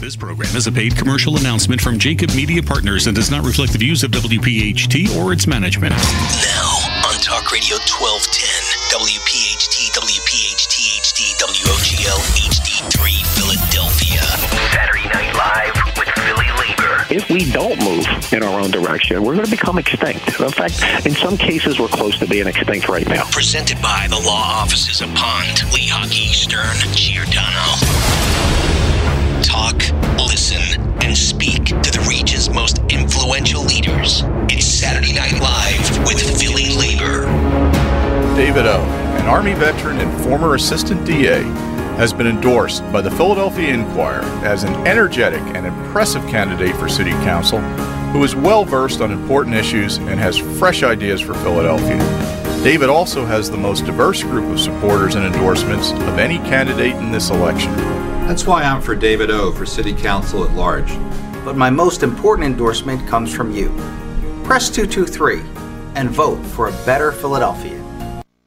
This program is a paid commercial announcement from JAKIB Media Partners and does not reflect the views of WPHT or its management. Now on Talk Radio 1210, WPHT, WPHT, HD, WOGL, HD3, Philadelphia. Saturday Night Live with Philly Labor. If we don't move in our own direction, we're going to become extinct. In fact, in some cases, we're close to being extinct right now. Presented by the law offices of Pond, Lehocky, Stern, Giordano. Talk, listen, and speak to the region's most influential leaders. It's Saturday Night Live with Philly Labor. David O., an Army veteran and former assistant DA, has been endorsed by the Philadelphia Inquirer as an energetic and impressive candidate for City Council who is well versed on important issues and has fresh ideas for Philadelphia. David also has the most diverse group of supporters and endorsements of any candidate in this election. That's why I'm for David O. for City Council at large. But my most important endorsement comes from you. Press 223 and vote for a better Philadelphia.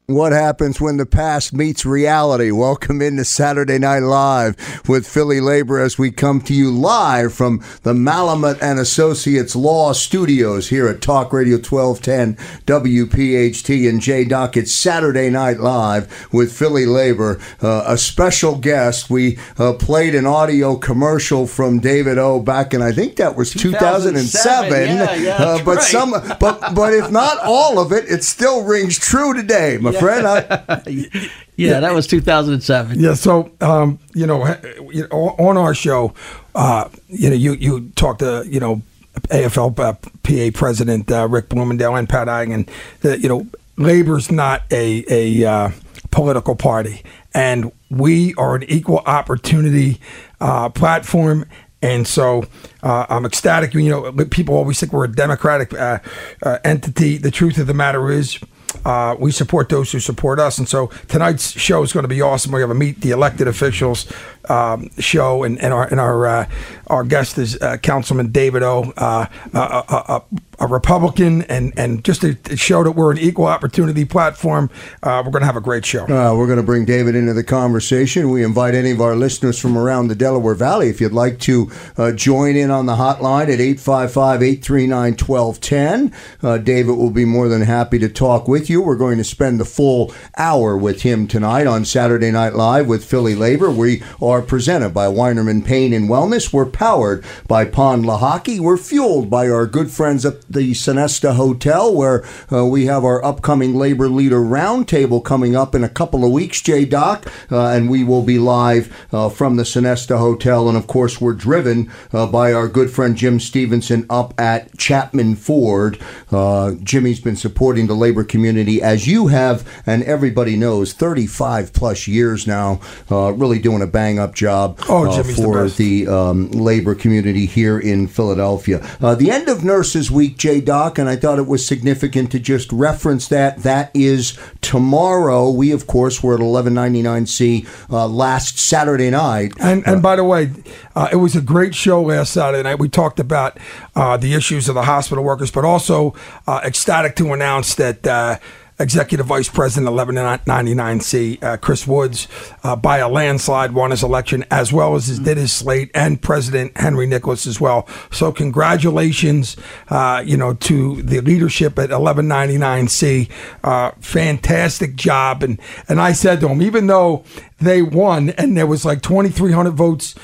What happens when the past meets reality? Welcome into Saturday Night Live with Philly Labor as we come to you live from the Malamut and Associates Law Studios here at Talk Radio 1210 WPHT and J Doc. It's Saturday Night Live with Philly Labor. Uh, a special guest. We uh, played an audio commercial from David O back in I think that was 2007. 2007. Yeah, yeah, uh, but right. some but but if not all of it, it still rings true today, my friend. I, Yeah, that was 2007. Yeah, so um, you know, ha- you know, on our show, uh, you know, you you talked to you know AFL uh, PA president uh, Rick Bloomingdale and Pat Eiding. That you know, labor's not a a uh, political party, and we are an equal opportunity uh, platform. And so uh, I'm ecstatic. You know, people always think we're a democratic uh, uh, entity. The truth of the matter is, uh, we support those who support us. And so tonight's show is going to be awesome. We have a meet the elected officials um, show, and, and our and our uh, our guest is uh, Councilman David O, uh, a, a, a, a Republican, and and just to show that we're an equal opportunity platform. Uh, we're going to have a great show. Uh, we're going to bring David into the conversation. We invite any of our listeners from around the Delaware Valley, if you'd like to uh, join in on the hotline at 855 839 1210. Uh, David will be more than happy to talk with you. We're going to spend the full hour with him tonight on Saturday Night Live with Philly Labor. We are presented by Weinerman Pain and Wellness. We're powered by Pond Lehocky. We're fueled by our good friends at the Sonesta Hotel, where uh, we have our upcoming labor leader roundtable coming up in a couple of weeks, J Doc, uh, and we will be live uh, from the Sonesta Hotel. And of course, we're driven uh, by our good friend Jim Stevenson up at Chapman Ford. Uh, Jimmy's been supporting the labor community as you have, and everybody knows, 35 plus years now, uh, really doing a bang up job Oh, uh, Jimmy's the for the um, labor community here in Philadelphia. Uh, the end of Nurses Week, J Doc, and I thought it was significant to just reference that. That is tomorrow. We, of course, were at 1199C uh, last Saturday night. And and by the way, uh, it was a great show last Saturday night. We talked about uh, the issues of the hospital workers, but also uh, ecstatic to announce that. Executive Vice President 1199C, uh, Chris Woods, uh, by a landslide, won his election, as well as his, did his slate, and President Henry Nicholas as well. So, congratulations, uh, you know, to the leadership at 1199C. Uh, fantastic job, and and I said to him, even though they won and there was like 2,300 votes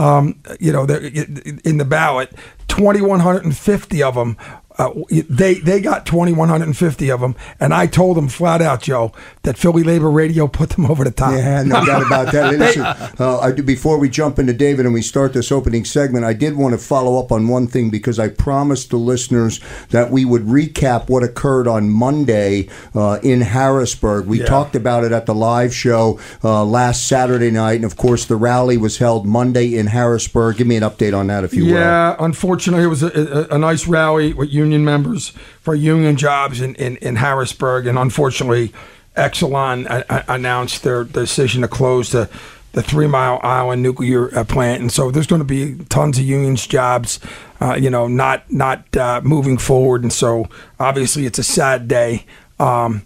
um, you know, in the ballot, 2,150 of them. Uh, they they got 2,150 of them, and I told them flat out, Joe, that Philly Labor Radio put them over the top. Yeah, no doubt about that. Listen, uh, I, do- before we jump into David and we start this opening segment, I did want to follow up on one thing because I promised the listeners that we would recap what occurred on Monday uh, in Harrisburg. We Yeah. talked about it at the live show uh, last Saturday night, and of course, the rally was held Monday in Harrisburg. Give me an update on that, if you will. Yeah, unfortunately, it was a, a, a nice rally with union members for union jobs in, in, in Harrisburg, and unfortunately, Exelon uh, uh, announced their decision to close the the Three Mile Island nuclear uh, plant, and so there's going to be tons of unions jobs, uh, you know, not not uh, moving forward, and so obviously it's a sad day. Um,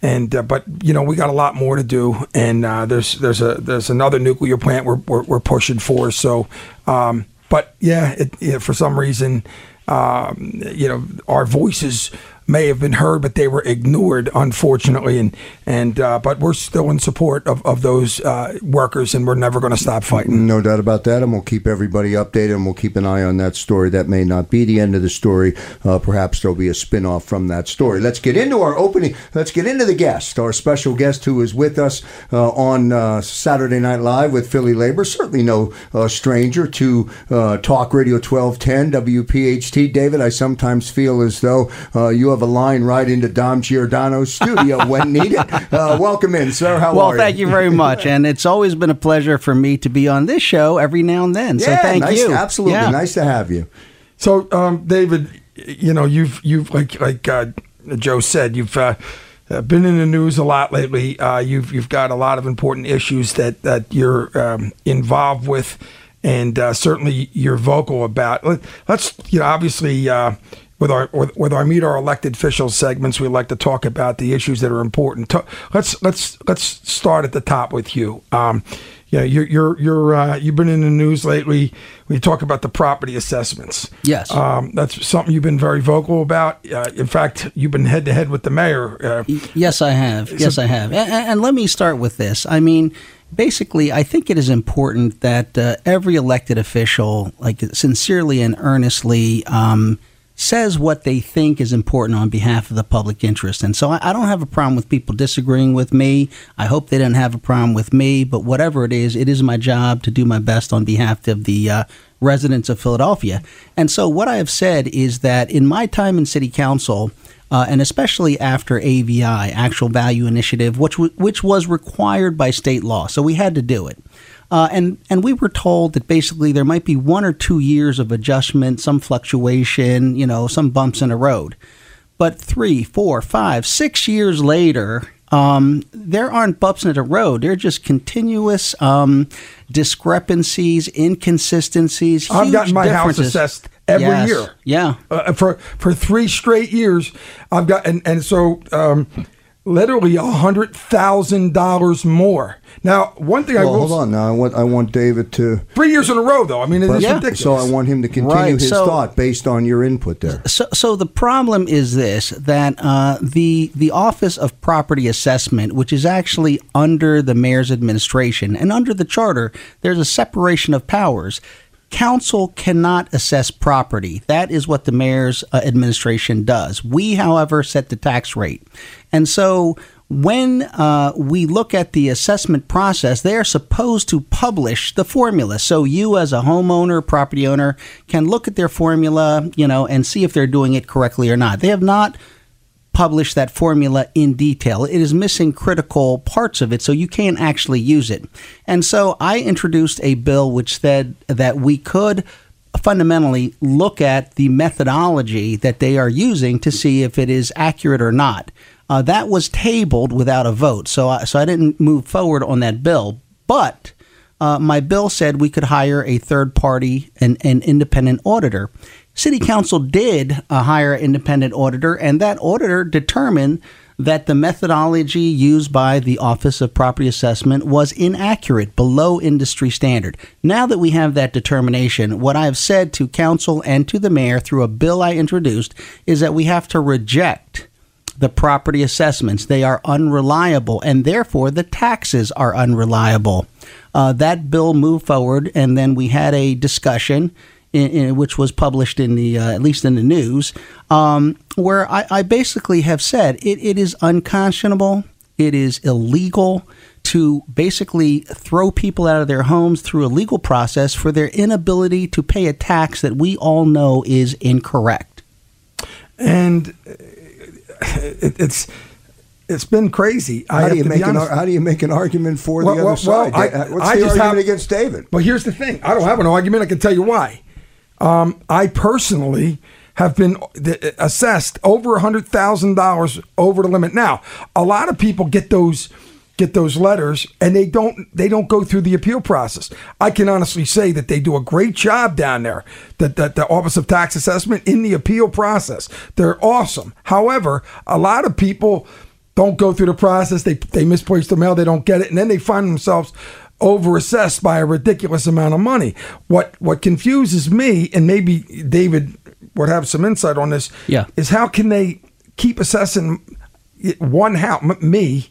and uh, but you know we got a lot more to do, and there's there's a there's another nuclear plant we're we're, we're pushing for. So, um, but yeah, it, yeah, for some reason, um, you know, our voices may have been heard, but they were ignored, unfortunately. And and uh, but we're still in support of of those uh, workers, and we're never going to stop fighting. No doubt about that, and we'll keep everybody updated, and we'll keep an eye on that story. That may not be the end of the story. Uh, perhaps there'll be a spin-off from that story. Let's get into our opening. Let's get into the guest, our special guest who is with us uh, on uh, Saturday Night Live with Philly Labor. Certainly no uh, stranger to Talk Radio 1210 WPHT. David, I sometimes feel as though you have a line right into Dom Giordano's studio when needed. Uh, welcome in, sir. How well, are you? Well, thank you very much. and it's always been a pleasure for me to be on this show every now and then. So yeah, thank nice, you. Absolutely. Yeah. Nice to have you. So, um, David, you know, you've, you've like, like uh, Joe said, you've, uh, uh, been in the news a lot lately. Uh, you've you've got a lot of important issues that that you're um, involved with, and uh, certainly you're vocal about. Let, us you know obviously uh, with our with our meet our elected officials segments, we like to talk about the issues that are important. Let's let's let's start at the top with you. Um, yeah, you're you're you're uh, you've been in the news lately. We talk about the property assessments. Yes, um, that's something you've been very vocal about. Uh, in fact, you've been head to head with the mayor. Uh, yes, I have. Yes, so, I have. And, and, let me start with this. I mean, basically, I think it is important that uh, every elected official, like sincerely and earnestly. Um, says what they think is important on behalf of the public interest. And so I, I, don't have a problem with people disagreeing with me. I hope they don't have a problem with me, but whatever it is, it is my job to do my best on behalf of the uh, residents of Philadelphia. And so what I have said is that in my time in city council, uh, and especially after AVI, Actual Value Initiative, which w- which was required by state law, so we had to do it. Uh, and and we were told that basically there might be one or two years of adjustment, some fluctuation, you know, some bumps in the road. But three, four, five, six years later, um, there aren't bumps in the road. They're just continuous um, discrepancies, inconsistencies. I've gotten my house assessed every yes. year. Yeah, uh, for for three straight years, I've got and and so. Um, literally a hundred thousand dollars more. Now, one thing well, I will hold on. Now, I want I want David to three years in a row, though. I mean, it's yeah. ridiculous. So I want him to continue right. his so, thought based on your input there. So, so the problem is this: that uh, the the Office of Property Assessment, which is actually under the mayor's administration and under the charter, there's a separation of powers council cannot assess property. That is what the mayor's uh, administration does. We, however, set the tax rate. And so when uh, we look at the assessment process, they are supposed to publish the formula. So you, as a homeowner, property owner, can look at their formula, you know, and see if they're doing it correctly or not. They have not published that formula in detail. It is missing critical parts of it, so you can't actually use it. And so I introduced a bill which said that we could fundamentally look at the methodology that they are using to see if it is accurate or not. Uh, that was tabled without a vote, so I, so I didn't move forward on that bill. But uh, my bill said we could hire a third party and an independent auditor. City Council did uh, hire an independent auditor, and that auditor determined that the methodology used by the Office of Property Assessment was inaccurate, below industry standard. Now that we have that determination, what I have said to council and to the mayor through a bill I introduced is that we have to reject the property assessments. They are unreliable, and therefore the taxes are unreliable. Uh, that bill moved forward, and then we had a discussion in, in, which was published in the uh, at least in the news, um, where I, I, basically have said it, it is unconscionable, it is illegal to basically throw people out of their homes through a legal process for their inability to pay a tax that we all know is incorrect. And it, it's it's been crazy. How do you make an how do you make an argument for well, the well, other side? I, What's I the argument have, against David? Well, here's the thing. I don't have an argument. I can tell you why. Um, I personally have been assessed over hundred thousand dollars over the limit. Now, a lot of people get those get those letters and they don't they don't go through the appeal process. I can honestly say that they do a great job down there. That the, the Office of Tax Assessment in the appeal process, they're awesome. However, a lot of people don't go through the process. They they misplace the mail. They don't get it, and then they find themselves overassessed by a ridiculous amount of money. What what confuses me, and maybe David would have some insight on this, Yeah. is how can they keep assessing one house, me,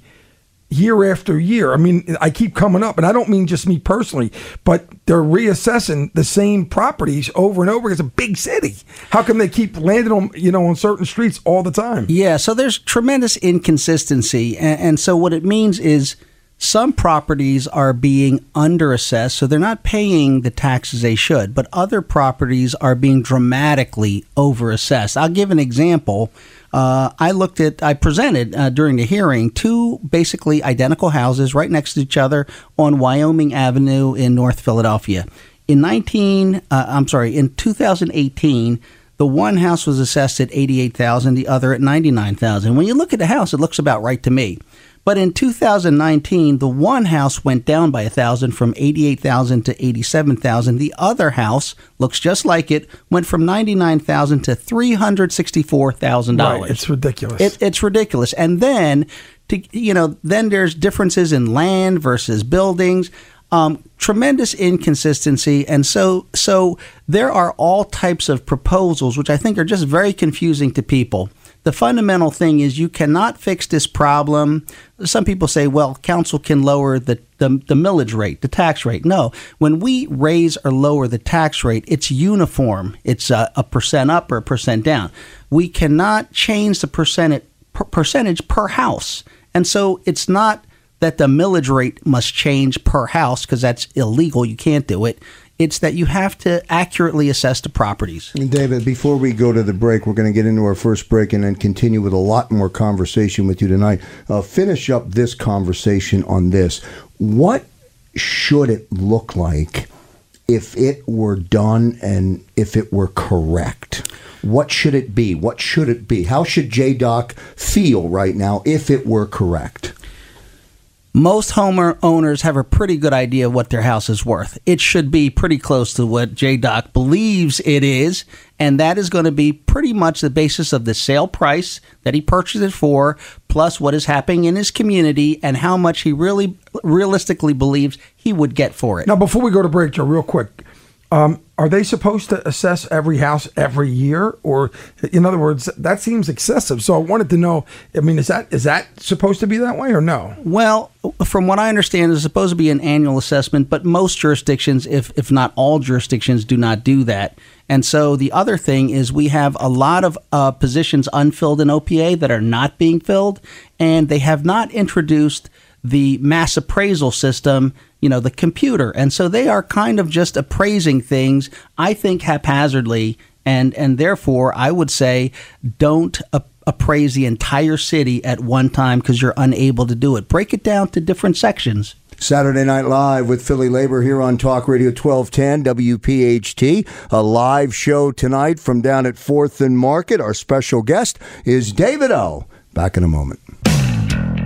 year after year? I mean, I keep coming up, and I don't mean just me personally, but they're reassessing the same properties over and over. It's a big city. How come they keep landing on you know on certain streets all the time? Yeah, so there's tremendous inconsistency. And, and so what it means is some properties are being underassessed, so they're not paying the taxes they should, but other properties are being dramatically overassessed. I'll give an example. Uh, I looked at, I presented uh, during the hearing two basically identical houses right next to each other on Wyoming Avenue in North Philadelphia. In 19, uh, I'm sorry, in 2018, the one house was assessed at 88,000, the other at 99,000. When you look at the house, it looks about right to me. But in 2019, the one house went down by 1,000 from 88,000 to 87,000. The other house looks just like it, went from 99,000 to $364,000. Right, it's ridiculous. It, it's ridiculous. And then, to, you know, then there's differences in land versus buildings. Um, tremendous inconsistency, and so so there are all types of proposals, which I think are just very confusing to people. The fundamental thing is you cannot fix this problem. Some people say, well, council can lower the, the, the millage rate, the tax rate. No, when we raise or lower the tax rate, it's uniform. It's a, a percent up or a percent down. We cannot change the percentage per, percentage per house, and so it's not that the millage rate must change per house because that's illegal. You can't do it. It's that you have to accurately assess the properties. David, before we go to the break, we're going to get into our first break and then continue with a lot more conversation with you tonight. Uh, finish up this conversation on this. What should it look like if it were done and if it were correct? What should it be? What should it be? How should JDoc feel right now if it were correct? Most homeowner owners have a pretty good idea of what their house is worth. It should be pretty close to what JDoc believes it is, and that is going to be pretty much the basis of the sale price that he purchased it for, plus what is happening in his community and how much he really realistically believes he would get for it. Now, before we go to break, Joe, real quick, um, are they supposed to assess every house every year, or in other words, that seems excessive? So I wanted to know. I mean, is that is that supposed to be that way or no? Well, from what I understand, it's supposed to be an annual assessment, but most jurisdictions, if if not all jurisdictions, do not do that. And so the other thing is we have a lot of uh, positions unfilled in OPA that are not being filled, and they have not introduced the mass appraisal system, you know, the computer. And so they are kind of just appraising things, I think, haphazardly. And, and therefore, I would say don't ap- appraise the entire city at one time because you're unable to do it. Break it down to different sections. Saturday Night Live with Philly Labor here on Talk Radio 1210 WPHT. A live show tonight from down at 4th and Market. Our special guest is David O. Back in a moment.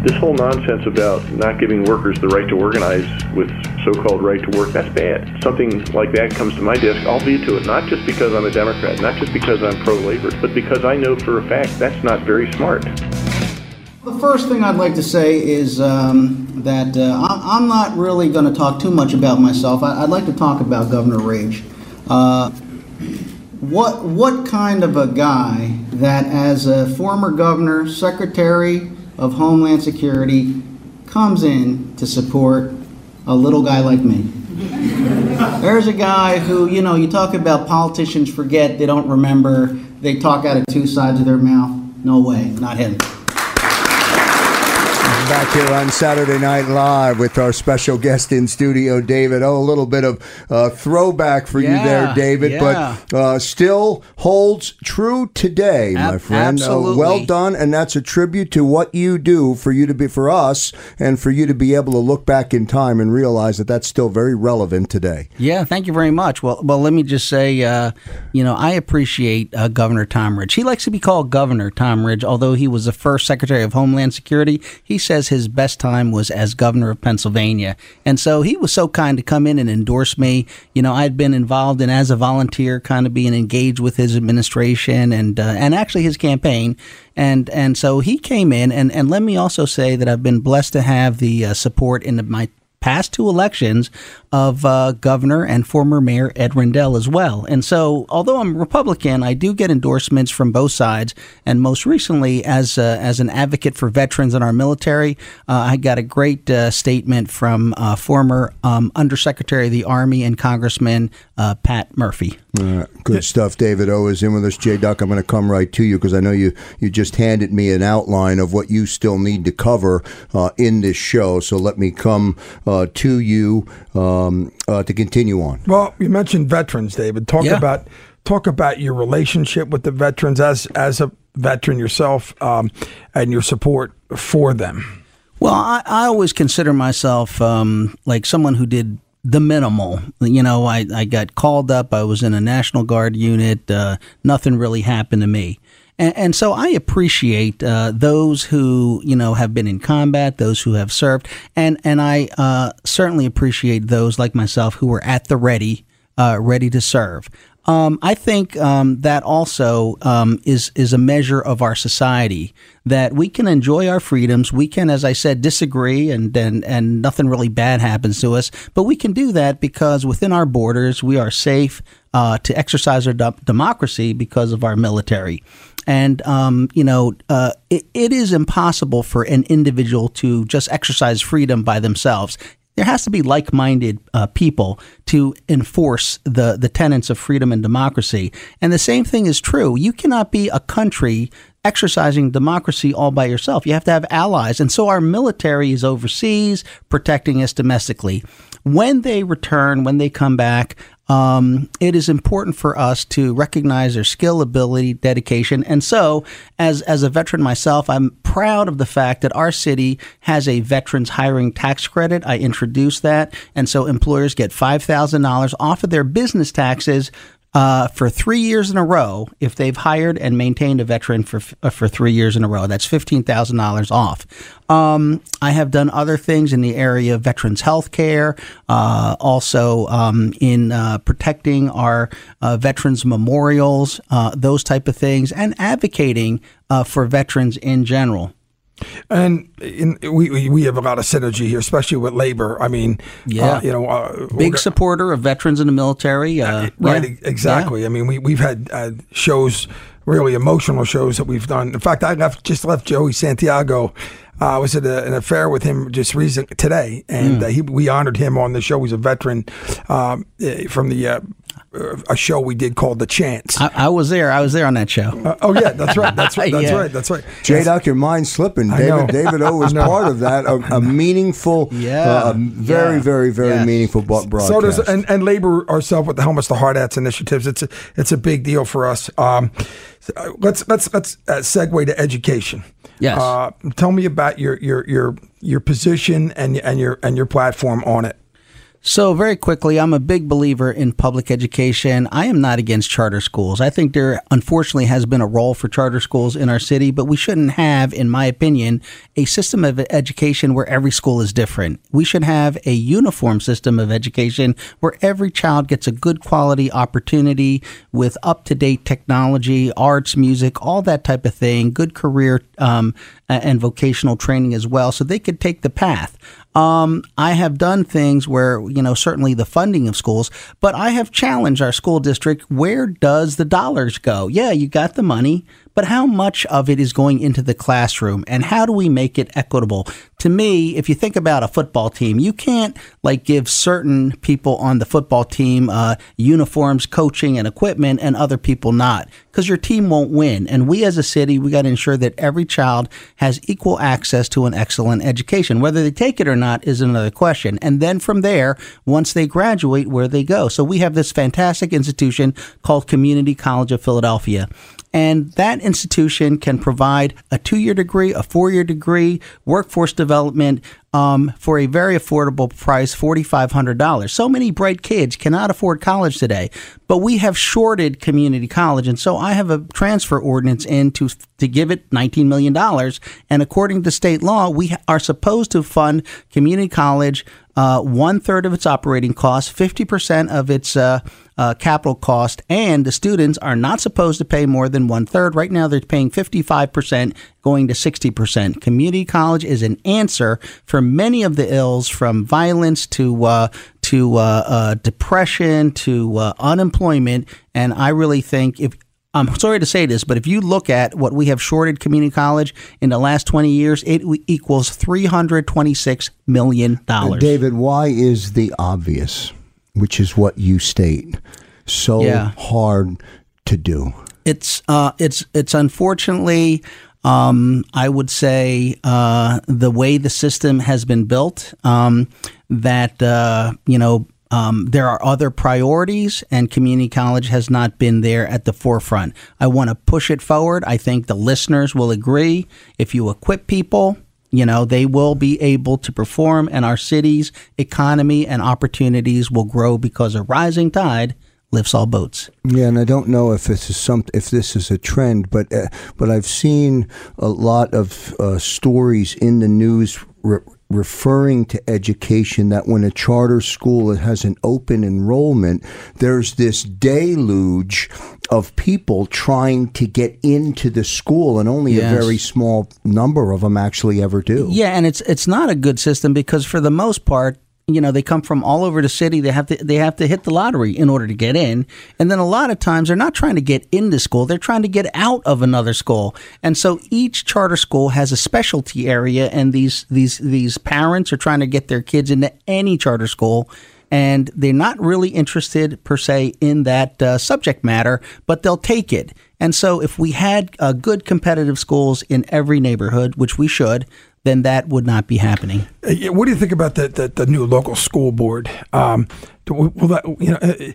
This whole nonsense about not giving workers the right to organize with so-called right to work, that's bad. Something like that comes to my desk, I'll veto it, not just because I'm a Democrat, not just because I'm pro-labor, but because I know for a fact that's not very smart. The first thing I'd like to say is um, that uh, I'm not really going to talk too much about myself. I'd like to talk about Governor Ridge. Uh, what what kind of a guy that, as a former governor, secretary of Homeland Security, comes in to support a little guy like me? There's a guy who, you know, you talk about politicians forget, they don't remember, they talk out of two sides of their mouth. No way, not him. Back here on Saturday Night Live with our special guest in studio, David. Oh, a little bit of uh, throwback for you there, David, yeah. but uh, still holds true today, my friend. Uh, absolutely. well done, and that's a tribute to what you do for you to be for us, and for you to be able to look back in time and realize that that's still very relevant today. Yeah, thank you very much. Well, well, let me just say, uh, you know, I appreciate uh, Governor Tom Ridge. He likes to be called Governor Tom Ridge, although he was the first Secretary of Homeland Security. He said says his best time was as governor of Pennsylvania. And so he was so kind to come in and endorse me. You know, I'd been involved in as a volunteer, kind of being engaged with his administration and uh, and actually his campaign. And and so he came in, and, and let me also say that I've been blessed to have the uh, support in the, my past two elections of uh, Governor and former Mayor Ed Rendell as well. And so, although I'm Republican, I do get endorsements from both sides. And most recently, as uh, as an advocate for veterans in our military, uh, I got a great uh, statement from uh, former um, Undersecretary of the Army and Congressman uh, Pat Murphy. good stuff, David O is in with us. J Doc, I'm going to come right to you because I know you you just handed me an outline of what you still need to cover in this show. So let me come to you. Um, uh, to continue on. Well, you mentioned veterans, David. Talk yeah. about talk about your relationship with the veterans as as a veteran yourself um, and your support for them. Well, I, I always consider myself um, like someone who did the minimal. You know, I, I got called up. I was in a National Guard unit. Uh, nothing really happened to me. And, and so I appreciate uh, those who you know have been in combat, those who have served, and and I uh, certainly appreciate those like myself who were at the ready, uh, ready to serve. Um, I think um, that also um, is is a measure of our society that we can enjoy our freedoms. We can, as I said, disagree and and and nothing really bad happens to us. But we can do that because within our borders we are safe uh, to exercise our democracy because of our military. And, um, you know, uh, it, it is impossible for an individual to just exercise freedom by themselves. There has to be like minded uh, people to enforce the, the tenets of freedom and democracy. And the same thing is true. You cannot be a country exercising democracy all by yourself. You have to have allies. And so our military is overseas protecting us domestically. When they return, when they come back, um, it is important for us to recognize their skill, ability, dedication. And so, as, as a veteran myself, I'm proud of the fact that our city has a veterans hiring tax credit. I introduced that. And so, employers get $5,000 off of their business taxes uh, for three years in a row if they've hired and maintained a veteran for uh, for three years in a row. That's fifteen thousand dollars off. Um, I have done other things in the area of veterans health care, uh, also um, in uh, protecting our uh, veterans memorials, uh, those type of things, and advocating for veterans in general. And in, we we have a lot of synergy here, especially with labor. I mean, yeah, uh, you know, uh, big supporter of veterans in the military. Uh, right, yeah. exactly. Yeah. I mean, we we've had uh, shows, really emotional shows that we've done. In fact, I left just left Joey Santiago. Uh, I was at a, an affair with him just recent today, and mm. he, we honored him on the show. He's a veteran um, eh, from the a show we did called The Chance. I, I was there. I was there on that show. Uh, oh yeah, that's right. That's right. That's yeah. right. That's right. J Doc, your mind's slipping. David David O was part of that. A, a meaningful, yeah, uh, very, yeah. very, very yes. meaningful broadcast. So does and, and labor ourselves with the helmets to hard hats initiatives. It's a it's a big deal for us. Um, let's let's let's uh, segue to education. Yes. Uh, tell me about your your your your position and and your and your platform on it. So, very quickly, I'm a big believer in public education. I am not against charter schools. I think there, unfortunately, has been a role for charter schools in our city, but we shouldn't have, in my opinion, a system of education where every school is different. We should have a uniform system of education where every child gets a good quality opportunity with up to date technology, arts, music, all that type of thing, good career um, and vocational training as well, so they could take the path. Um, I have done things where, you know, certainly the funding of schools, but I have challenged our school district where does the dollars go? Yeah, you got the money, but how much of it is going into the classroom and how do we make it equitable? To me, if you think about a football team, you can't like give certain people on the football team uh, uniforms, coaching, and equipment and other people not because your team won't win. And we as a city, we got to ensure that every child has equal access to an excellent education. Whether they take it or not is another question. And then from there, once they graduate, where they go. So we have this fantastic institution called Community College of Philadelphia. And that institution can provide a two year degree, a four year degree, workforce development, um, for a very affordable price, $4,500. So many bright kids cannot afford college today, but we have shorted community college. And so I have a transfer ordinance in to, to give it $19 million. And according to state law, we are supposed to fund community college uh, one third of its operating costs, 50% of its uh, uh, capital cost, and the students are not supposed to pay more than one third. Right now, they're paying 55%, going to 60%. Community college is an answer for many of the ills from violence to uh, to uh, uh, depression to unemployment. And I really think if I'm sorry to say this, but if you look at what we have shorted community college in the last 20 years, it equals $326 million. David, why is the obvious, which is what you state, so yeah. hard to do? It's uh, it's it's unfortunately, um, I would say, uh, the way the system has been built. Um, that uh, you know um, there are other priorities, and community college has not been there at the forefront. I want to push it forward. I think the listeners will agree. If you equip people, you know, they will be able to perform, and our city's economy and opportunities will grow because a rising tide lifts all boats. Yeah, and I don't know if this is some if this is a trend, but uh, but I've seen a lot of uh, stories in the news. Re- referring to education that when a charter school has an open enrollment, there's this deluge of people trying to get into the school, and only yes. a very small number of them actually ever do. Yeah, and it's it's not a good system because for the most part, you know they come from all over the city. They have to they have to hit the lottery in order to get in. And then a lot of times they're not trying to get into school. They're trying to get out of another school. And so each charter school has a specialty area and these these these parents are trying to get their kids into any charter school. And they're not really interested per se in that uh, subject matter but they'll take it. And so if we had uh, good competitive schools in every neighborhood which we should then that would not be happening. Uh, what do you think about the the, the new local school board? Um, will that, you know? Uh,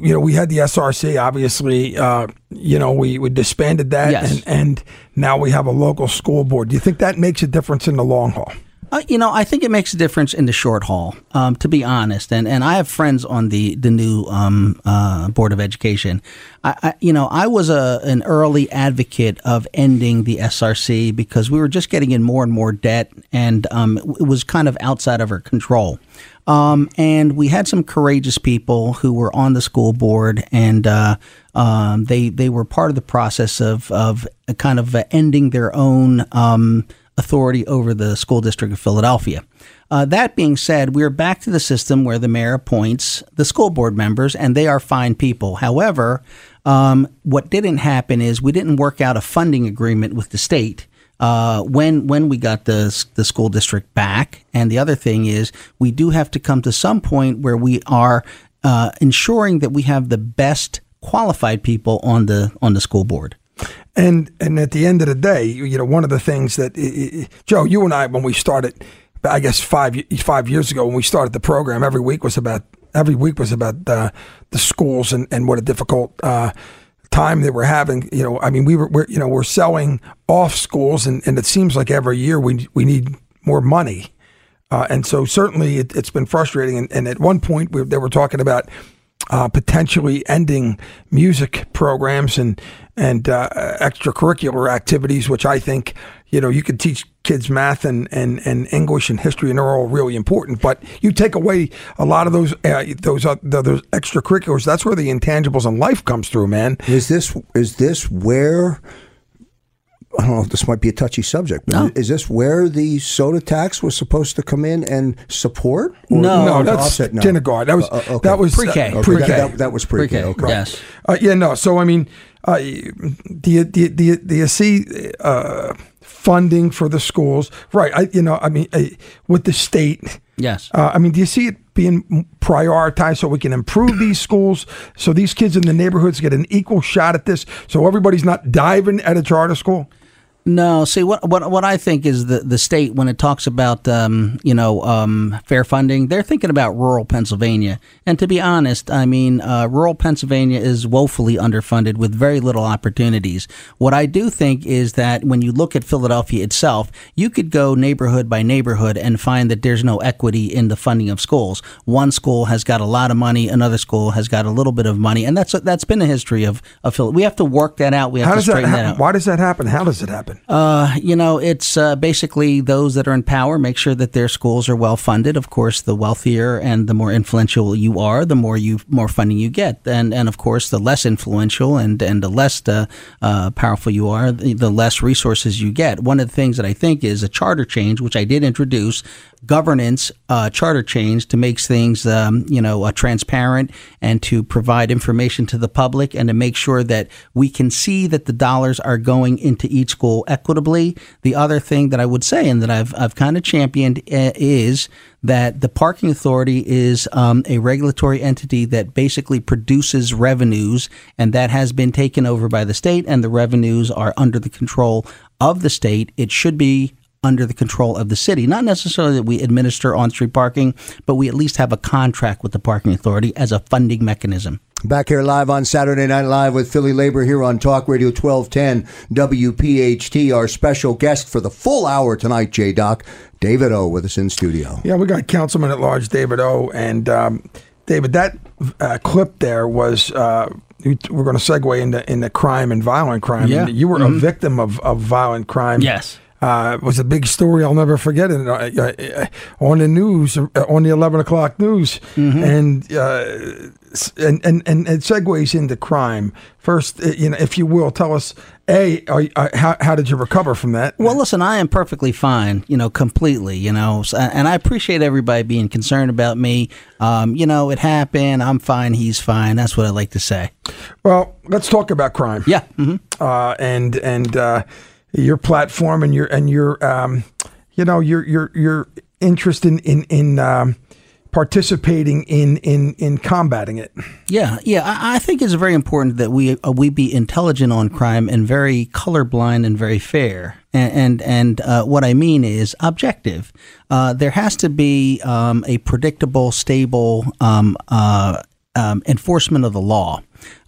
you know, we had the SRC. Obviously, uh, you know, we, we disbanded that, yes. and, and now we have a local school board. Do you think that makes a difference in the long haul? Uh, you know, I think it makes a difference in the short haul, um, to be honest. And and I have friends on the the new um, uh, board of education. I, I, you know, I was a an early advocate of ending the SRC because we were just getting in more and more debt, and um, it was kind of outside of our control. Um, and we had some courageous people who were on the school board, and uh, um, they they were part of the process of of kind of ending their own um, authority over the school district of Philadelphia. Uh, that being said, we're back to the system where the mayor appoints the school board members, and they are fine people. However, um, what didn't happen is we didn't work out a funding agreement with the state. Uh, when when we got the the school district back, and the other thing is we do have to come to some point where we are uh, ensuring that we have the best qualified people on the on the school board. And and at the end of the day, you know, one of the things that Joe, you and I, when we started, I guess five five years ago, when we started the program, every week was about every week was about the the schools and, and what a difficult uh, time they were having. You know, I mean, we were we're, you know we're selling off schools, and, and it seems like every year we we need more money. Uh, and so certainly it, has been frustrating. And, and, at one point we, they were talking about uh, potentially ending music programs and and uh, extracurricular activities, which I think you know you could teach kids math and, and, and English and history, and they're all really important. But you take away a lot of those uh, those uh, those extracurriculars. That's where the intangibles in life comes through, man. Is this is this where? I don't know if this might be a touchy subject, but no. is this where the soda tax was supposed to come in and support? No, no, that's no. kindergarten. That was uh, okay. that was pre-K. Uh, pre-K. That, that, that, was pre-K. pre-K. Okay. Yes. Uh, yeah. No. So I mean, uh, do you do you, do you, do you see uh, funding for the schools? Right. I you know I mean uh, with the state. Yes. Uh, I mean, do you see it being prioritized so we can improve these schools, so these kids in the neighborhoods get an equal shot at this, so everybody's not diving at a charter school? No, see what what what I think is the the state when it talks about um, you know um, fair funding, they're thinking about rural Pennsylvania. And to be honest, I mean uh, rural Pennsylvania is woefully underfunded with very little opportunities. What I do think is that when you look at Philadelphia itself, you could go neighborhood by neighborhood and find that there's no equity in the funding of schools. One school has got a lot of money, another school has got a little bit of money, and that's that's been a history of of Philly. We have to work that out. We have How to does that, straighten that, out. Why does that happen? How does it happen? Uh, you know, it's uh, basically those that are in power make sure that their schools are well funded. Of course, the wealthier and the more influential you are, the more you more funding you get, and and of course, the less influential and and the less uh, uh, powerful you are, the, the less resources you get. One of the things that I think is a charter change, which I did introduce, governance uh, charter change to make things um, you know uh, transparent and to provide information to the public and to make sure that we can see that the dollars are going into each school equitably. The other thing that I would say and that I've I've kind of championed uh, is that the parking authority is um, a regulatory entity that basically produces revenues, and that has been taken over by the state, and the revenues are under the control of the state. It should be under the control of the city. Not necessarily that we administer on street parking, but we at least have a contract with the parking authority as a funding mechanism. Back here live on Saturday Night Live with Philly Labor here on Talk Radio 1210 WPHT. Our special guest for the full hour tonight, J Doc, David O, with us in studio. Yeah, we got Councilman at Large David O. And um, David, that uh, clip there was. Uh, we- we're going to segue into into crime and violent crime. Yeah. And you were Mhm. a victim of, of violent crime. Yes. Uh, it was a big story. I'll never forget it. Uh, uh, on the news, uh, on the eleven o'clock news, Mm-hmm. and, uh, and and and it segues into crime. First, uh, you know, if you will, tell us a you- how how did you recover from that? Well, listen, I am perfectly fine, you know, completely, you know, and I appreciate everybody being concerned about me. Um, you know, it happened. I'm fine. He's fine. That's what I like to say. Well, let's talk about crime. Yeah. hmm uh, and and uh, your platform and your and your um, you know your your your interest in in in um, participating in in in combating it. Yeah, yeah. I, I think it's very important that we uh, we be intelligent on crime and very colorblind and very fair. And and, and uh, what I mean is objective. Uh, there has to be um, a predictable, stable um, uh, um, enforcement of the law.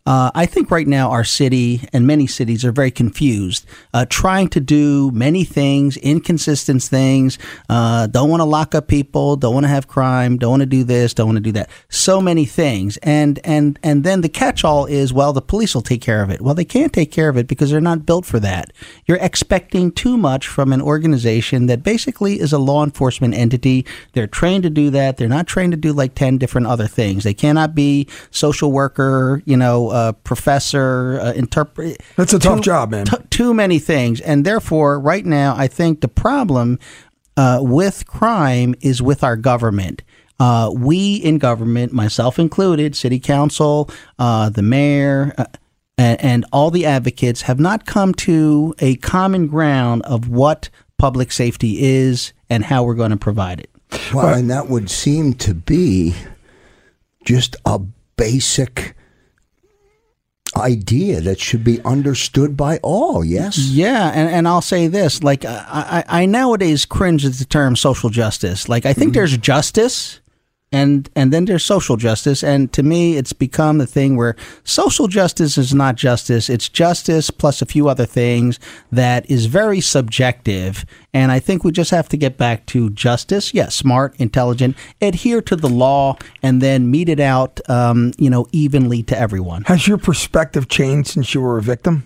Uh, I think right now our city and many cities are very confused, uh, trying to do many things, inconsistent things. Uh, don't want to lock up people, don't want to have crime, don't want to do this, don't want to do that. So many things, and and and then the catch-all is well, the police will take care of it. Well, they can't take care of it because they're not built for that. You're expecting too much from an organization that basically is a law enforcement entity. They're trained to do that. They're not trained to do like ten different other things. They cannot be social worker, you know, uh, professor, uh, interpret. That's a tough job, man. T- too many things, and therefore, right now, I think the problem uh, with crime is with our government. Uh, we in government, myself included, city council, uh, the mayor, uh, and, and all the advocates have not come to a common ground of what public safety is and how we're going to provide it. Well, and that would seem to be just a basic idea that should be understood by all, yes? Yeah, and, and I'll say this: like I, I, I nowadays cringe at the term social justice. Like I think mm-hmm. there's justice, and and then there's social justice, and to me, it's become the thing where social justice is not justice; it's justice plus a few other things that is very subjective. And I think we just have to get back to justice. Yes, smart, intelligent, adhere to the law, and then mete it out, um, you know, evenly to everyone. Has your perspective changed since you were a victim?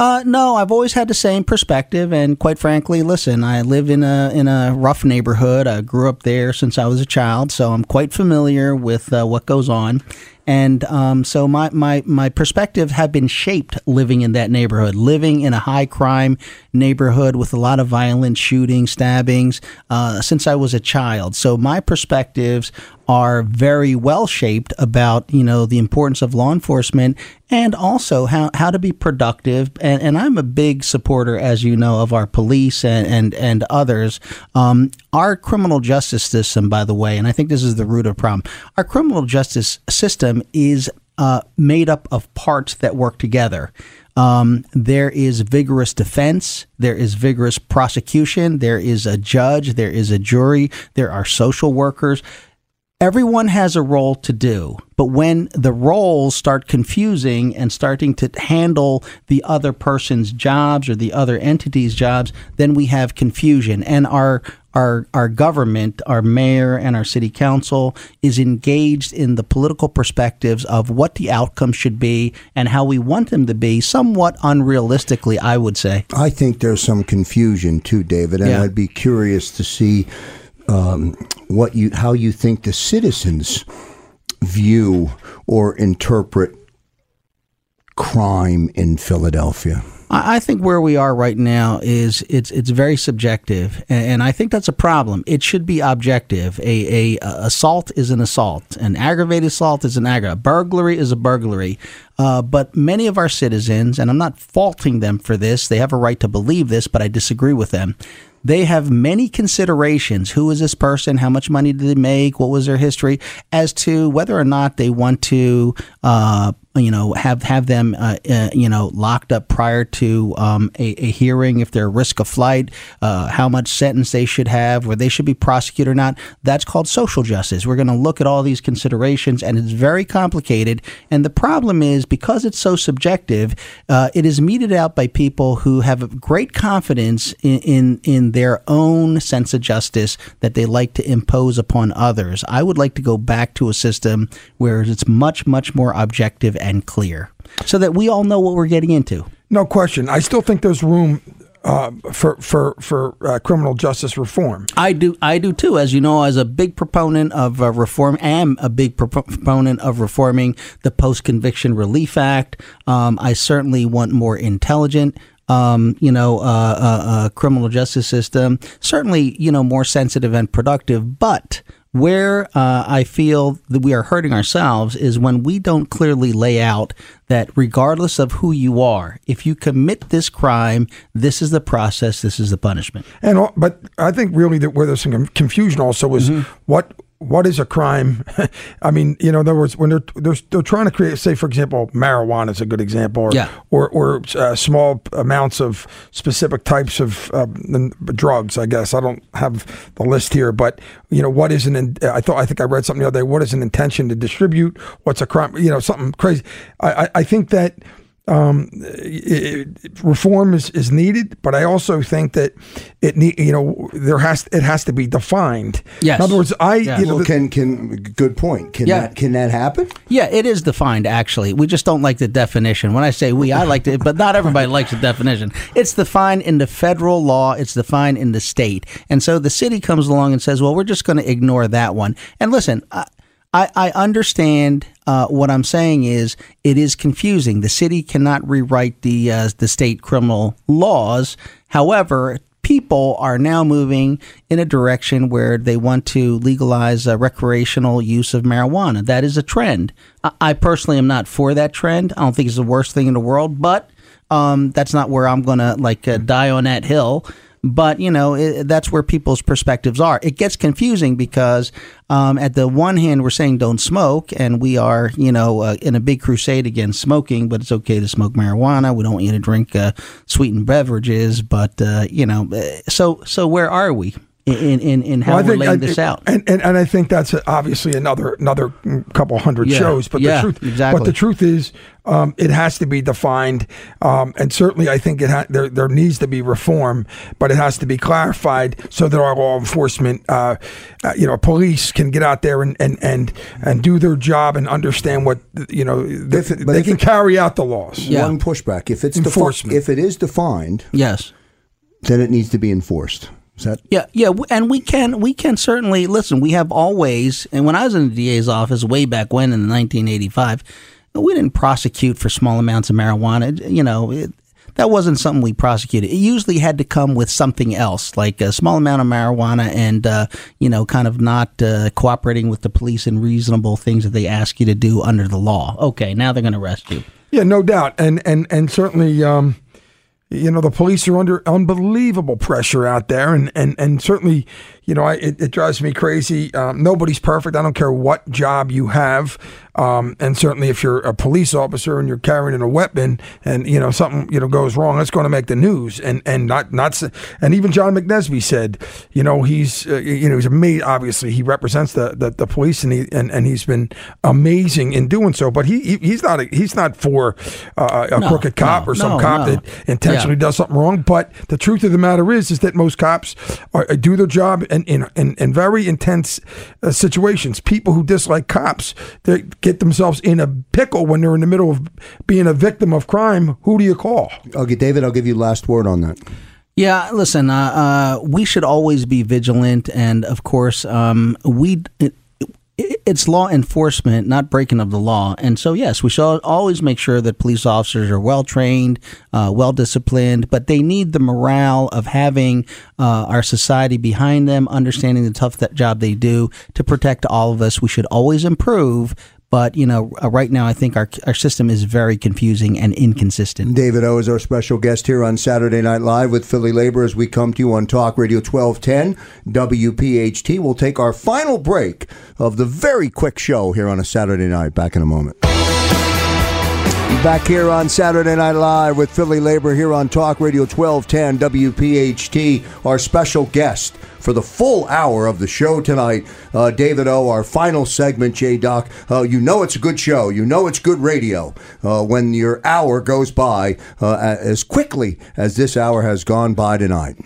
Uh, no, I've always had the same perspective, and quite frankly, listen, I live in a in a rough neighborhood. I grew up there since I was a child, so I'm quite familiar with uh, what goes on. And um, so my, my, my perspective have been shaped living in that neighborhood, living in a high crime neighborhood with a lot of violent shootings, stabbings uh, since I was a child. So my perspectives are very well shaped about you know the importance of law enforcement and also how, how to be productive and, and I'm a big supporter as you know of our police and and, and others um, our criminal justice system by the way and I think this is the root of the problem our criminal justice system is uh, made up of parts that work together. Um, there is vigorous defense. There is vigorous prosecution. There is a judge. There is a jury. There are social workers. Everyone has a role to do, but when the roles start confusing and starting to handle the other person's jobs or the other entity's jobs, then we have confusion. And our our our government, our mayor and our city council is engaged in the political perspectives of what the outcome should be and how we want them to be, somewhat unrealistically, I would say. I think there's some confusion too, David, and Yeah. I'd be curious to see um, what you how you think the citizens view or interpret crime in Philadelphia. I think where we are right now is it's it's very subjective, and I think that's a problem. It should be objective. A, a, a assault is an assault. An aggravated assault is an aggravated. Burglary is a burglary. Uh, but many of our citizens, and I'm not faulting them for this, they have a right to believe this, but I disagree with them. They have many considerations. Who is this person? How much money did they make? What was their history? As to whether or not they want to, uh, you know, have have them, uh, uh, you know, locked up prior to um, a, a hearing if they're risk of flight, uh, how much sentence they should have, where they should be prosecuted or not. That's called social justice. We're going to look at all these considerations, and it's very complicated. And the problem is because it's so subjective, uh, it is meted out by people who have great confidence in, in in their own sense of justice that they like to impose upon others. I would like to go back to a system where it's much much more objective and clear, so that we all know what we're getting into. No question. I still think there's room uh, for for for uh, criminal justice reform. I do, I do too. As you know, as a big proponent of uh, reform, am a big propo- proponent of reforming the Post Conviction Relief Act. Um, I certainly want more intelligent. Um, you know, uh, uh, uh, criminal justice system. Certainly, you know, more sensitive and productive. But where uh, I feel that we are hurting ourselves is when we don't clearly lay out that regardless of who you are, if you commit this crime, this is the process, this is the punishment. And but I think really that where there's some confusion also is Mm-hmm. what what is a crime? I mean, you know, in other words, when they're they're, they're trying to create, say, for example, marijuana is a good example, or Yeah. or, or uh, small amounts of specific types of uh, drugs. I guess I don't have the list here, but you know, what is an? in- I thought I think I read something the other day. What is an intention to distribute? What's a crime? You know, something crazy. I I, I think that um, it, it- reform is, is needed, but I also think that it need you know there has it has to be defined. Yes. In other words, I Yes. you know Well, can can good point. Can Yeah. that can that happen? Yeah, it is defined actually. We just don't like the definition. When I say we, I like it, but not everybody likes the definition. It's defined in the federal law, it's defined in the state. And so the city comes along and says, well, we're just going to ignore that one. And listen, I, I, I understand uh, what I'm saying is it is confusing. The city cannot rewrite the uh, the state criminal laws. However, people are now moving in a direction where they want to legalize uh, recreational use of marijuana. That is a trend. I, I personally am not for that trend. I don't think it's the worst thing in the world, but um, that's not where I'm going to like uh, die on that hill. But you know it, that's where people's perspectives are. It gets confusing because um, at the one hand we're saying don't smoke, and we are you know uh, in a big crusade against smoking. But it's okay to smoke marijuana. We don't want you to drink uh, sweetened beverages. But uh, you know, uh, so so where are we in in, in how Well, I we're laying I- this out? and, and and I think that's obviously another another couple hundred Yeah, shows. But yeah, the truth, exactly. but the truth is, um, it has to be defined, um, and certainly I think it ha- there there needs to be reform, but it has to be clarified so that our law enforcement, uh, uh, you know, police can get out there and and and and do their job and understand what you know th- If it- but they can it- carry out the laws. One pushback. If it's defi- Enforcement. if it is defined, yes. then it needs to be enforced. Is that Yeah, yeah, and we can we can certainly listen. We have always, and when I was in the DA's office way back when in 1985, we didn't prosecute for small amounts of marijuana. You know, it, that wasn't something we prosecuted. It usually had to come with something else, like a small amount of marijuana, and uh, you know, kind of not uh, cooperating with the police in reasonable things that they ask you to do under the law. Okay, now they're going to arrest you. Yeah, no doubt, and and and certainly, um, you know, the police are under unbelievable pressure out there, and and and certainly, you know, I, it, it drives me crazy. Um, nobody's perfect. I don't care what job you have. Um, and certainly, if you're a police officer and you're carrying a weapon, and you know something you know goes wrong, that's going to make the news. And and not not and even John McNesby said, you know, he's uh, you know he's amazing. Obviously, he represents the, the, the police, and he and, and he's been amazing in doing so. But he, he he's not a, he's not for uh, a No, crooked cop no, or some no, cop that intentionally Yeah. does something wrong. But the truth of the matter is, is that most cops are, do their job in in, in, in very intense uh, situations. People who dislike cops, they get themselves in a pickle when they're in the middle of being a victim of crime. Who do you call? Okay, David, I'll give you last word on that. Yeah, listen, uh, uh, we should always be vigilant, and of course, um, we. It, it's law enforcement, not breaking of the law. And so, yes, we should always make sure that police officers are well trained, uh, well disciplined, but they need the morale of having uh, our society behind them, understanding the tough job they do to protect all of us. We should always improve. But you know, uh, right now I think our our system is very confusing and inconsistent. David O is our special guest here on Saturday Night Live with Philly Labor as we come to you on Talk Radio 1210 WPHT. We'll take our final break of the very quick show here on a Saturday night. Back in a moment. Back here on Saturday Night Live with Philly Labor here on Talk Radio 1210 WPHT. Our special guest for the full hour of the show tonight, uh, David O. Our final segment, J Doc. Uh, you know it's a good show. You know it's good radio uh, when your hour goes by uh, as quickly as this hour has gone by tonight.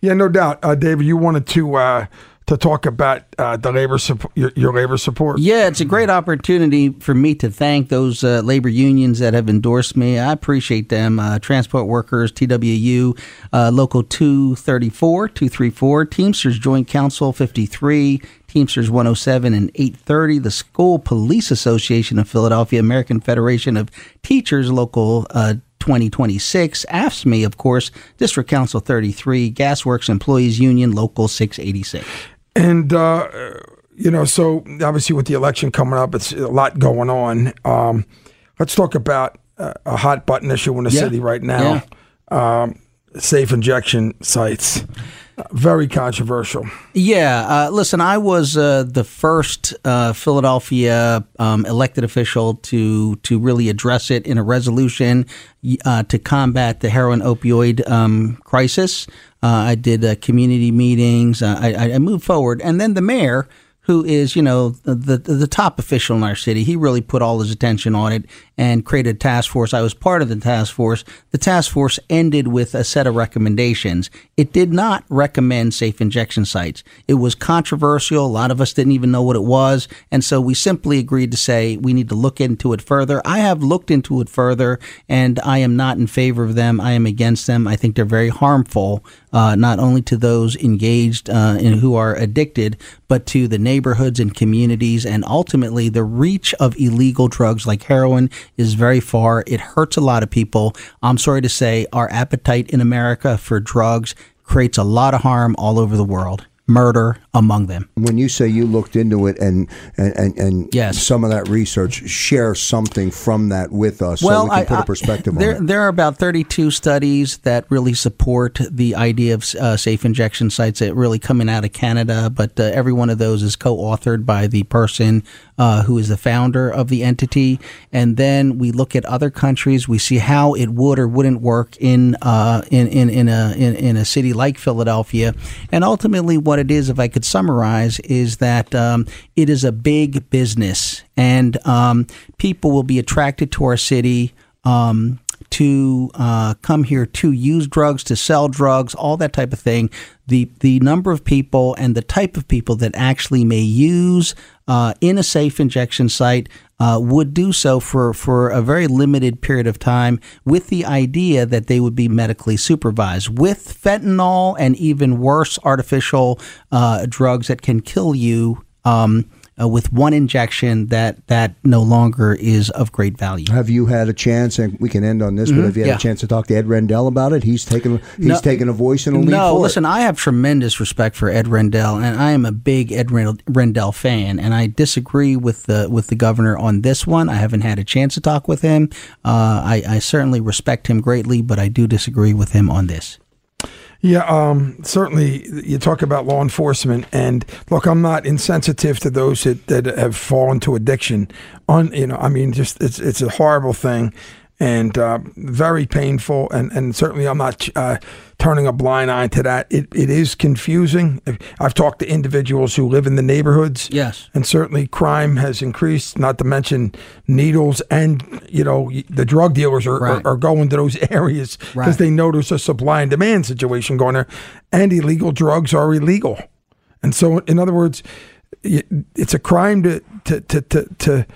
Yeah, no doubt, uh, David. You wanted to uh, to talk about uh, the labor support, your, your labor support. Yeah, it's a great opportunity for me to thank those uh, labor unions that have endorsed me. I appreciate them. Uh, Transport Workers, TWU, uh, Local 234, 234, Teamsters Joint Council 53, Teamsters 107 and 830, the School Police Association of Philadelphia, American Federation of Teachers, Local uh, 2026, AFSCME, of course, District Council 33, Gasworks Employees Union, Local 686. And uh, you know, so obviously with the election coming up, it's a lot going on. Um, let's talk about uh, a hot button issue in the Yeah. city right now: um, safe injection sites. Very controversial. Yeah, uh, listen, I was uh, the first uh, Philadelphia um, elected official to to really address it in a resolution uh, to combat the heroin opioid um, crisis. Uh, I did uh, community meetings. I- I moved forward, and then the mayor who is, you know, the the top official in our city. He really put all his attention on it and created a task force. I was part of the task force. The task force ended with a set of recommendations. It did not recommend safe injection sites. It was controversial. A lot of us didn't even know what it was, and so we simply agreed to say we need to look into it further. I have looked into it further, and I am not in favor of them. I am against them. I think they're very harmful, uh, not only to those engaged uh, in who are addicted, but to the neighborhoods and communities, and ultimately the reach of illegal drugs like heroin is very far. It hurts a lot of people. I'm sorry to say, our appetite in America for drugs creates a lot of harm all over the world. Murder among them. When you say you looked into it and and, and, and Yes. some of that research, share something from that with us so we can put a perspective there, on it. There are about 32 studies that really support the idea of uh, safe injection sites that really coming out of Canada, but uh, every one of those is co-authored by the person uh, who is the founder of the entity. And then we look at other countries. We see how it would or wouldn't work in uh, in, in in a in, in a city like Philadelphia. And ultimately, what it is, if I could summarize, is that um, it is a big business, and um, people will be attracted to our city. Um, to uh, come here to use drugs, to sell drugs, all that type of thing. The the number of people and the type of people that actually may use uh, in a safe injection site uh, would do so for, for a very limited period of time with the idea that they would be medically supervised. With fentanyl and even worse artificial uh, drugs that can kill you um, uh, with one injection, that, that no longer is of great value. Have you had a chance, and we can end on this, but Mhm, have you had yeah. a chance to talk to Ed Rendell about it? He's taken he's No. taken a voice in a lead No, listen, I have tremendous respect for Ed Rendell, and I am a big Ed Rendell fan. And I disagree with the with the governor on this one. I haven't had a chance to talk with him. Uh, I, I certainly respect him greatly, but I do disagree with him on this. Yeah, um, certainly. You talk about law enforcement, and look, I'm not insensitive to those that, that have fallen to addiction. On you know, I mean, just it's it's a horrible thing, and uh, very painful, and and certainly I'm not uh, turning a blind eye to that. It it is confusing. I've talked to individuals who live in the neighborhoods. Yes, and certainly crime has increased. Not to mention needles, and you know the drug dealers are Right. are, are going to those areas because Right. they know there's a supply and demand situation going there, and illegal drugs are illegal. And so, in other words, it's a crime to to to to to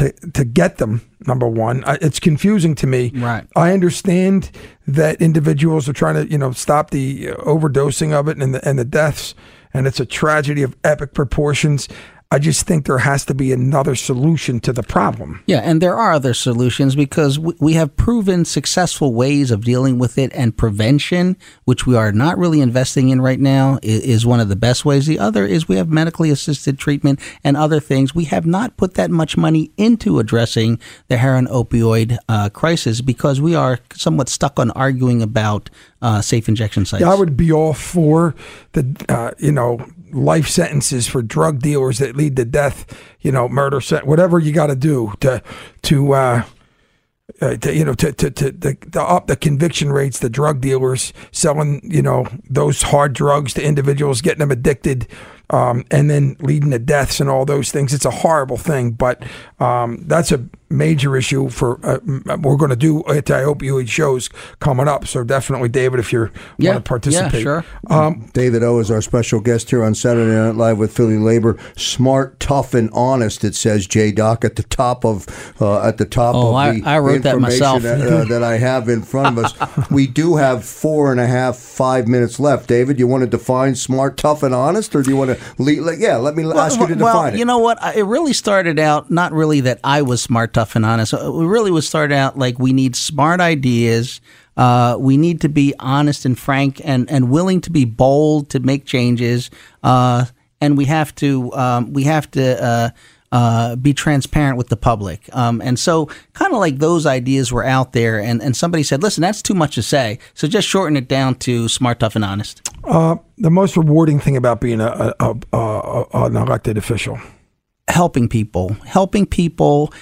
to, to get them. Number one, Uh, it's confusing to me. Right. I understand that individuals are trying to you know stop the uh, overdosing of it and the and the deaths, and it's a tragedy of epic proportions. I just think there has to be another solution to the problem. Yeah, and there are other solutions because we, we have proven successful ways of dealing with it, and prevention, which we are not really investing in right now, is, is one of the best ways. The other is we have medically assisted treatment and other things. We have not put that much money into addressing the heroin opioid uh, crisis because we are somewhat stuck on arguing about uh, safe injection sites. Yeah, I would be all for the uh, you know life sentences for drug dealers that lead to death, you know, murder, whatever you got to do to to. Uh, uh, to, you know, to, to, to, to, to up the conviction rates, the drug dealers selling, you know, those hard drugs to individuals, getting them addicted, um, and then leading to deaths and all those things. It's a horrible thing, but um, that's a major issue for. Uh, we're going to do anti-opioid shows coming up, so definitely, David, if you Yeah, want to participate, yeah, sure. Um, David O is our special guest here on Saturday Night Live with Philly Labor. Smart, tough, and honest. It says J Doc at the top of uh, at the top Oh, of I- the I wrote that information myself. That, uh, that I have in front of us. we do have four and a half, five minutes left. David, you want to define smart, tough, and honest, or do you want to? Like, yeah, let me ask you to well, define it. you know what? I- It really started out not really that I was smart, tough, and honest. Uh, It really was started out like we need smart ideas. Uh, we need to be honest and frank and, and willing to be bold to make changes. Uh, and we have to um, we have to uh, uh, be transparent with the public. Um, and so, kind of like those ideas were out there, and, and somebody said, "Listen, that's too much to say. So just shorten it down to smart, tough, and honest." uh, the most rewarding thing about being a, a, a, a an elected official. helping people, helping people.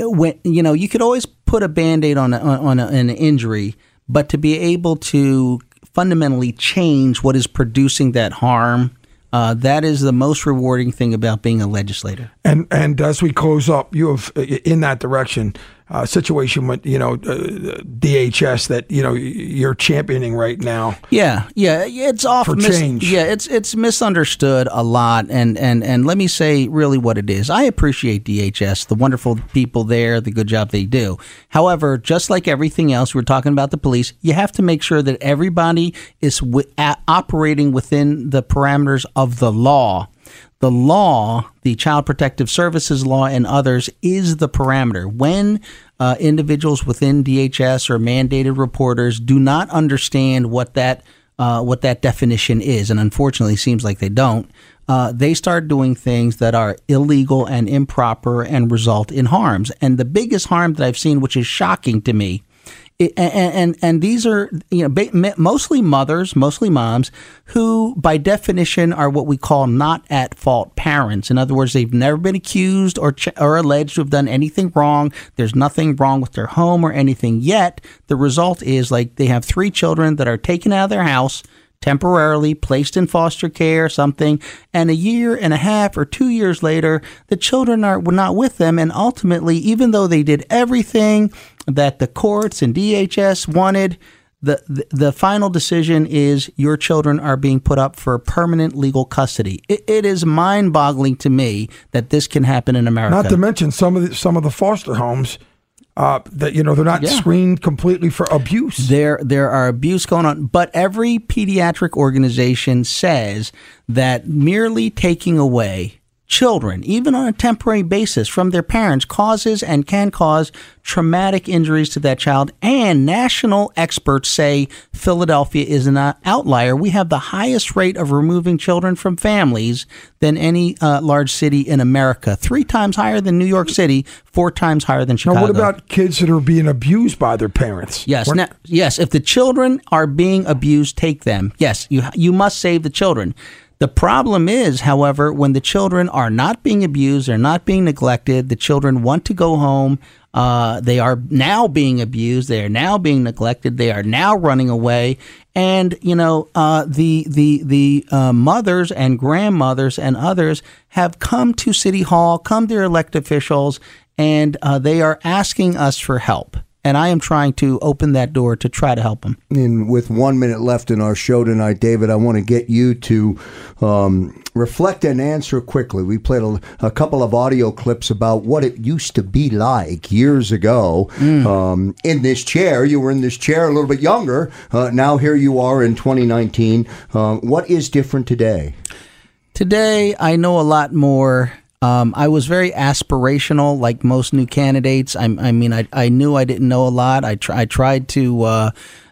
When you know, you could always put a band-aid on a, on a, an injury, but to be able to fundamentally change what is producing that harm, uh, that is the most rewarding thing about being a legislator. And and as we close up, you have uh, in that direction a situation with you know uh, DHS that you know you're championing right now. Yeah, yeah, it's often For mis- change. yeah, it's it's misunderstood a lot, and and and let me say really what it is. I appreciate DHS, the wonderful people there, the good job they do. However, just like everything else, we're talking about the police. You have to make sure that everybody is a- operating within the parameters of the law. The law, the Child Protective Services law, and others is the parameter. When uh, individuals within DHS or mandated reporters do not understand what that uh, what that definition is, and unfortunately, seems like they don't. Uh, they start doing things that are illegal and improper and result in harms. And the biggest harm that I've seen, which is shocking to me, and, and and these are you know mostly mothers, mostly moms, who by definition are what we call not at fault parents. In other words, they've never been accused or ch- or alleged to have done anything wrong. There's nothing wrong with their home or anything. Yet the result is like they have three children that are taken out of their house temporarily placed in foster care or something and a year and a half or two years later the children are not with them and ultimately even though they did everything that the courts and DHS wanted the, the final decision is your children are being put up for permanent legal custody. It, it is mind-boggling to me that this can happen in America. Not to mention some of the, some of the foster homes uh, that you know they're not Yeah. screened completely for abuse. There, there are abuse going on, but every pediatric organization says that merely taking away children, even on a temporary basis, from their parents causes and can cause traumatic injuries to that child. And national experts say Philadelphia is an outlier. We have the highest rate of removing children from families than any uh, large city in America. Three times higher than New York City, four times higher than Chicago. Now, what about kids that are being abused by their parents? Yes, now, yes. If the children are being abused, take them. Yes, you you must save the children. The problem is, however, when the children are not being abused, they're not being neglected, the children want to go home. Uh, they are now being abused. They are now being neglected. They are now running away. And you know, uh, the the the uh, mothers and grandmothers and others have come to City Hall, come to their elected officials, and uh, they are asking us for help and I am trying to open that door to try to help them. And with one minute left in our show tonight, David, I want to get you to um, reflect and answer quickly. We played a, a, couple of audio clips about what it used to be like years ago mm. um, in this chair. You were in this chair a little bit younger. Uh, now here you are in 2019. Uh, what is different today? Today, I know a lot more um, I was very aspirational, like most new candidates. I, I mean, I, I knew I didn't know a lot. I, tr- I tried to uh,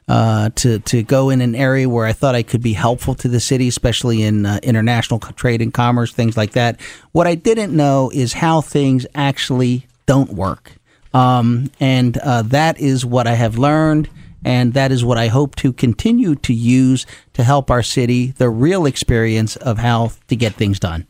uh, to to go in an area where I thought I could be helpful to the city, especially in uh, international trade and commerce, things like that. What I didn't know is how things actually don't work, um, and uh, that is what I have learned. And that is what I hope to continue to use to help our city, the real experience of how to get things done.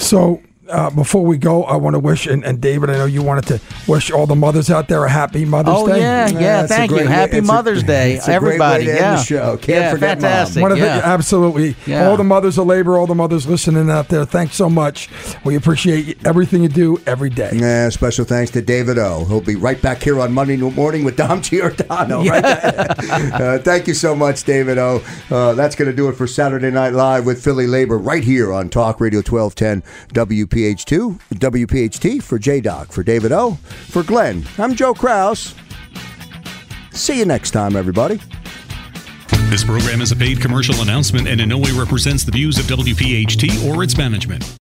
So uh, before we go, I want to wish, and, and, David, I know you wanted to wish all the mothers out there a happy Mother's oh, Day. Oh, yeah, yeah, yeah thank you. Happy Mother's a, Day, everybody. yeah. show. Can't yeah, forget fantastic. Mom. Yeah. absolutely. Yeah. All the mothers of labor, all the mothers listening out there, thanks so much. We appreciate everything you do every day. Yeah, special thanks to David O. He'll be right back here on Monday morning with Dom Giordano. Yeah. Right uh, thank you so much, David O. Uh, that's going to do it for Saturday Night Live with Philly Labor right here on Talk Radio 1210 WPH2. WPHT, for J Doc, for David O, for Glenn. I'm Joe Kraus. See you next time, everybody. This program is a paid commercial announcement and in no way represents the views of WPHT or its management.